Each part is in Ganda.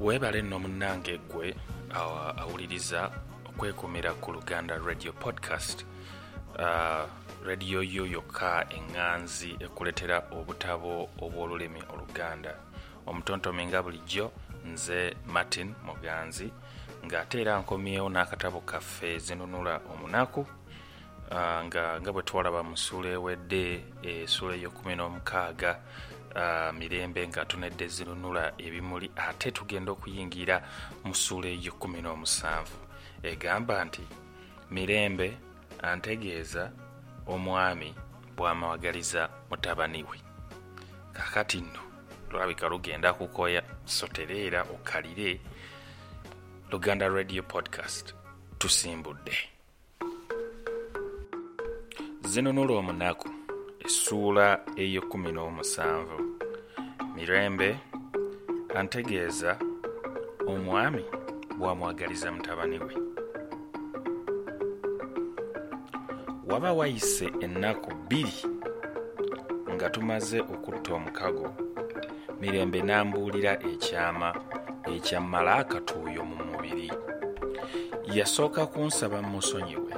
weebale nno munnange awa- awuliriza okwekumira ku luganda radio podcast. Uh, radiyo yo yokka eŋŋanzi ekuletera obutabo obw'olulimi oluganda. Omutontomi nga bulijjo nze martin muganzi ng'ate era nkomyewo n'akatabo kaffe zinunula omunaku Ah, nga nga bwe twalaba mu ssuula ewedde essuula ey'okumi n'omukaaga. ah, mirembe nga tunedde zinunula ebimuli ate tugenda okuyingira mu ssuula ey'okumi n'omusanvu. Egamba nti mirembe antegeeza omwami bw'amawagaliza mutabani we. Kakati nno lulabika lugenda kukoya so tereera okalire luganda radio podcast. Tusimbudde. Zinunula omunaku essuula ey'ekumi n'omusanvu. Mirembe antegeeza omwami bw'amwagaliza mutabani we. Waba wayise ennaku bbiri nga tumaze okutta omukago mirembe n'ambuulira ekyama ekyammala akatuuyo mu mubiri. Yasooka kunsaba musonyiwe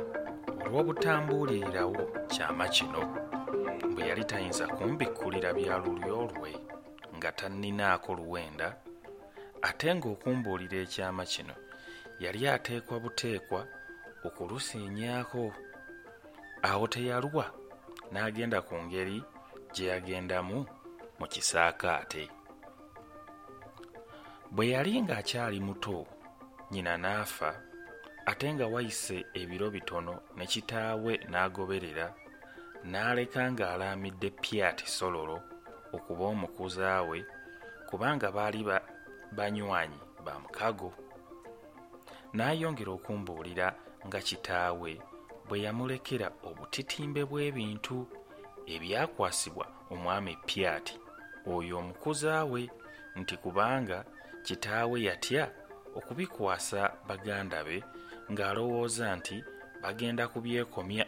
olw'obutambuulirirawo kyama kino yali tayinza kumbikkulira bya lulyo lwe nga tanninaako luwenda ate ng'okumbuulira ekyama kino yali ateekwa buteekwa okulusiinyaako awo teyalwa n'agenda ku ngeri gye yagendamu mu kisaakaate. Bwe yali ng'akyali muto nnyina n'afa ate nga wayise ebiro bitono ne kitaawe n'agoberera n'aleka ng'alaamidde pyati sololo okuba omukuzaawe kubanga baali ba- banywanyi ba mukago. N'ayongera okumbuulira nga kitaawe bwe yamulekera obutitimbe bw'ebintu ebyakwasibwa omwami pyati oyo omukuzaawe nti kubanga kitaawe yatya okubikwasa baganda be ng'alowooza nti bagenda kubyekomya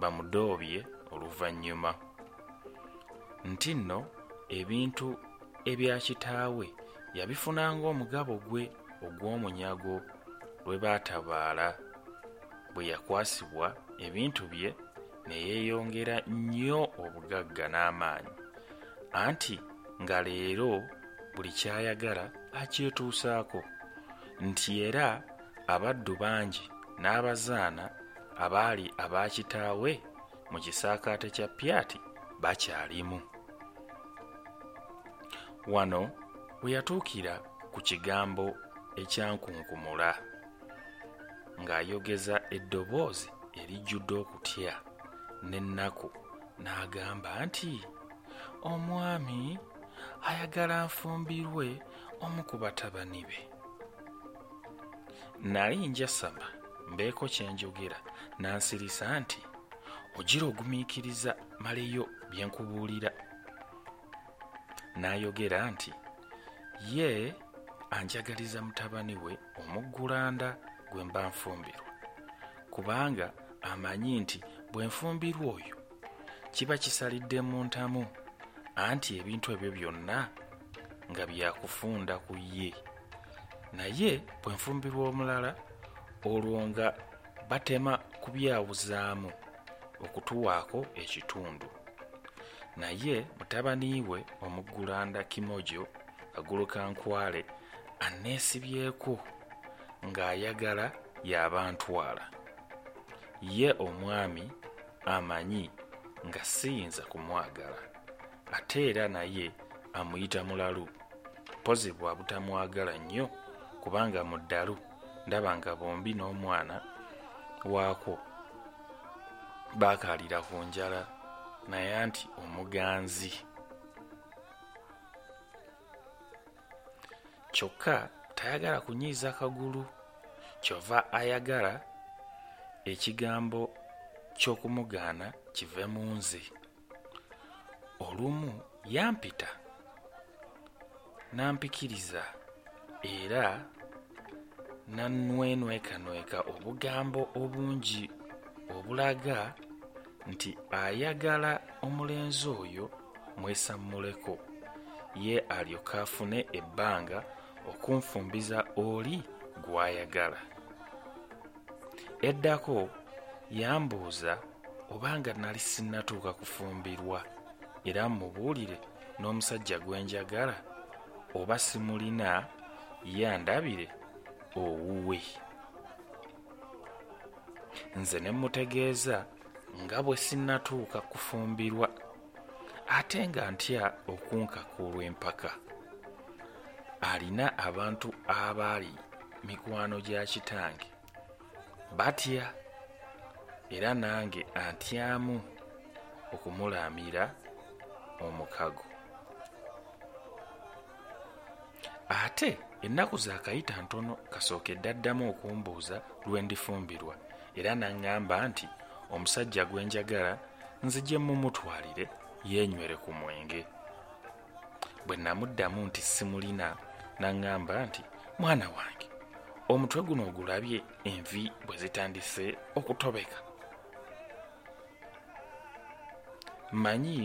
bamudoobye oluvannyuma. Nti nno ebintu ebya kitaawe yabifunanga omugabo gwe ogw'omunyago lwe baatabaala. Bwe yakwasibwa ebintu bye ne yeeyongera nnyo obugagga n'amaanyi. Anti nga leero buli kyayagala akyetuusaako nti era abaddu bangi n'abazaana abaali abakitaawe mu kisaakaate kya pyati bakyalimu. Wano we yatuukira ku kigambo ekyankunkumula ng'ayogeza eddoboozi erijjudde okutya n'ennaku n'agamba nti omwami ayagala nfumbirwe omu ku batabani be. Nali njasama mbeeko kye njogera nansirisa nti ogira ogumiikiriza maleyo bye nkubuulira. N'ayogera nti ye anjagaliza mutabani we omuggulanda gwe mba nfumbirwa kubanga amanyi nti bwe nfumbirwa oyo kiba kisalidde mu ntamu anti ebintu ebyo byonna nga byakufunda ku ye. Naye bwe nfumbirwa omulala olwo nga batema kubyawuzaamu okutuwaako ekitundu. Naye mutabani we omuggulanda kimojo agulukankwale anneesibyeko ng'ayagala y'abantwala. Ye omwami amanyi nga siyinza kumwagala ate era naye amuyita mulalu. Pozi bwa butamwagala nnyo kubanga mu ddalu ndaba nga bombi n'omwana waako baakaalira ku njala naye anti omuganzi. Kyokka tayagala kunyiiza kagulu kyova ayagala ekigambo ky'okumugaana kive mu nze. Olumu yampita nampikiriza era nanwenwekanweka obugambo obungi obulaga nti ayagala omulenzi oyo mwesammuleko. Ye alyoka afune ebbanga okunfumbiza oli gw'ayagala. Eddako yambuuza obanga nali sinnatuuka kufumbirwa era mubuulire n'omusajja gwe njagala oba simulina yandabire owuwe. Nze ne mutegeeza nga bwe sinnatuuka kufumbirwa ate nga ntya okunkakuulwa empaka alina abantu abaali mikwano gya kitange. Batya era nange antyamu okumulamira omukago. Ate ennaku zakayita ntono kasookedde addamu okumbuuza lwe ndifumbirwa era naŋŋamba nti omusajja gwe njagala nzije mumutwalire yeenywere ku mwenge. Bwe namuddamu nti simulina naŋŋamba nti mwana wange omutwe guno ogulabye envi bwe zitandise okutobeka. Mmanyi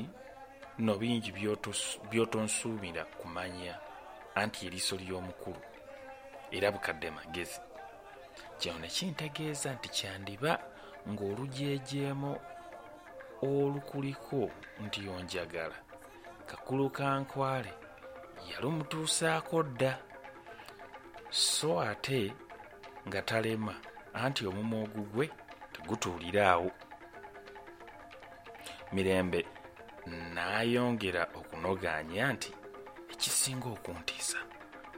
no bingi byotonsuubira kumanya anti eriiso ly'omukulu era bukadde magezi. Kino ne kintegeeza nti kyandiba ng'olujeejeemu olukuliko nti onjagala kakulu kankwale yalumutuusaako dda. So ate nga talema anti omumwa ogugwe tegutuuliraawo mirembe n'ayongera okunogaanya nti ekisinga okuntiisa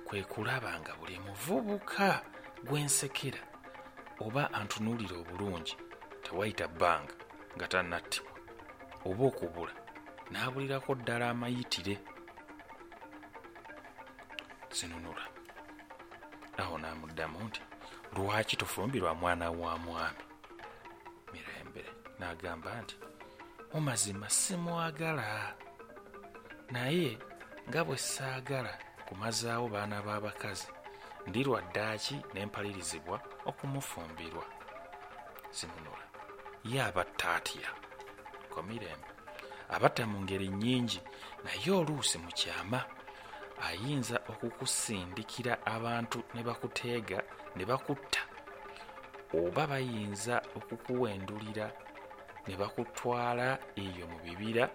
kwe kulaba nga buli muvubuka gwensekera oba antunuulira obulungi tewayita bbanga nga tannattibwa oba okubula n'abulirako ddala amayitire. Zinunula awo n'amuddamu nti lwaki tofumbirwa mwana wa mwami? Mirembe n'agamba nti mu mazima simwagala. Naye nga bwe saagala kumazaawo baana b'abakazi ndi lwaddaaki n'empalirizibwa okumufumbirwa. Zinunula ye abatta atya komirembe abatta mu ngeri nnyingi naye oluusi mu kyama ayinza okukusindikira abantu ne bakuteega ne bakutta. Oba bayinza okukuwendulira ne bakutwala eyo mu bibira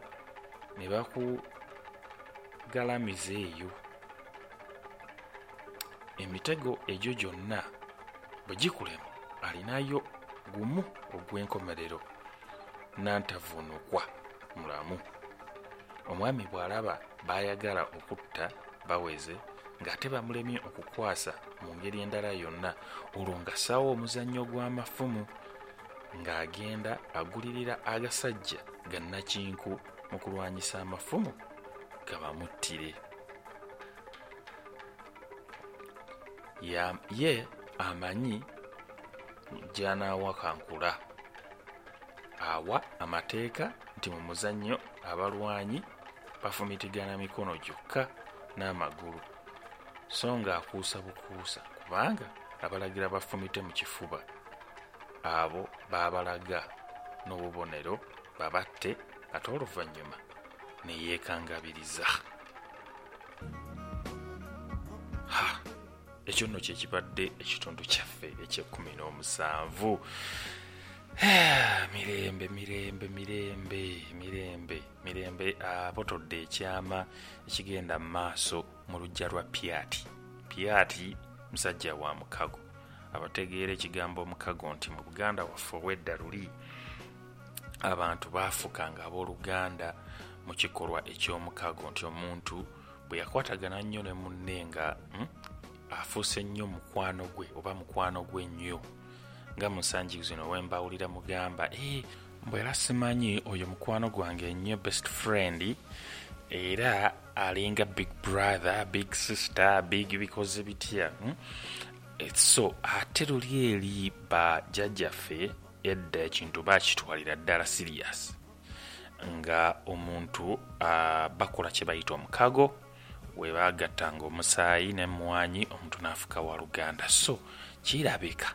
ne bakugalamiza eyo emitego egyo gyonna bwe gikulema alinayo gumu ogw'enkomerero n'antavunukwa mulamu. Omwami bw'alaba bayagala okutta baweze ng'ate bamulemye okukwasa mu ngeri endala yonna olwo ngassaawo omuzannyo gw'amafumu ng'agenda agulirira agasajja gannakinku mu kulwanyisa amafumu gabamuttire ye amanyi gy'anaawakankula awa amateeka nti mu muzannyo abalwanyi bafumitigana mikono gyokka n'amagulu. So ng'akuusa bukuusa kubanga abalagira bafumite mu kifuba. Abo baabalaga n'obubonero babatte ate oluvannyuma ne yeekangabiriza ha ekyo nno kyekibadde ekitundu kyaffe ekyekumi n'omusanvu. Mirembe mirembe mirembe mirembe mirembe. Abotodde ekyama ekigenda mu maaso mu luggya lwa pyati pyati musajja wa mukago. Abategeera ekigambo omukago nti mu buganda waffe owedda luli abantu baafukanga abooluganda mu kikolwa ekyomukago nti omuntu bwe yakwatagana nnyo ne munne nga hmm, afuuse nnyo mukwano gwe oba mukwano gwe nnyo nga musanji zino wembawulira mugamba e mbwe era simanyi oyo mukwano gwange nnyo best friend era alinga big brother big sister big bikoze bitya hmm? so ate luli eri bajjajjaffe edda ekintu bakitwalira ddala sirias nga omuntu bakola kye bayita omukago we bagattanga omusaayi nemwanyi omuntu n'afuka wa luganda. So kirabika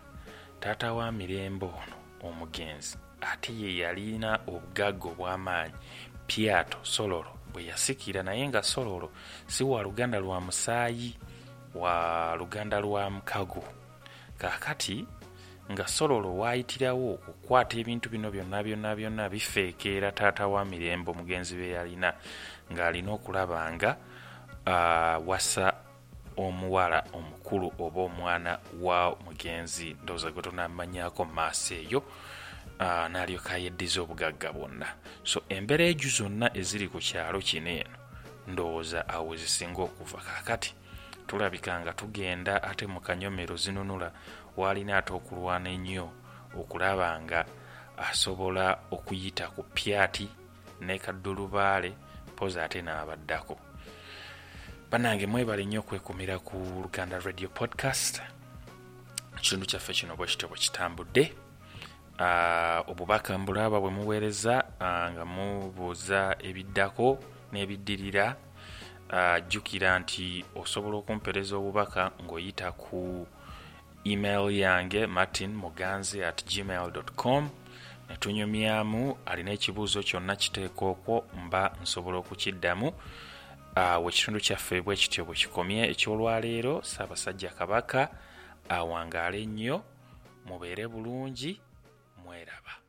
taata wa mirembe ono omugenzi ate ye yalina obugagga obw'amaanyi piato sololo bwe yasikira naye nga sololo si wa luganda lwa musaayi wa luganda lwa mukago. Kaakati nga sololo waayitirawo okukwata ebintu bino byonna byonna byonna bifeekeera taata wa mirembe omugenzi be yalina ng'alina okulaba nga wasa omuwala omukulu oba omwana wa mugenzi ndowooza gwe tonamanyako maaso eyo n'alyoka yeddiza obugagga bwonna. So embeera eju zonna eziri ku kyalo kino eno ndowooza awo wezisinga okuva kaakati tulabika nga tugenda ate mu kanyomero zinunula waalina ate okulwana ennyo okulaba nga asobola okuyita ku pyati ne kaddulubaale pozi ate n'abaddako. Bannange mwebale nnyo okwekumira ku luganda radio podcast. Ekitundu kyaffe kino bwe kityo bwe kitambudde. Uh, obubaka mbulaba bwe muweereza uh, nga mubuuza ebiddako n'ebiddirira. Jjukira uh, nti osobola okumpereza obubaka ng'oyita ku email yange martin muganzi at gmail com netunyumyamu alina ekibuuzo kyonna kiteeka okwo mba nsobola okukiddamu. Uh, wekitundu kyaffe bwe kityo bwe kikomye. Ekyolwaleero saabasajja kabaka awangaale nnyo mubeere bulungi mweraba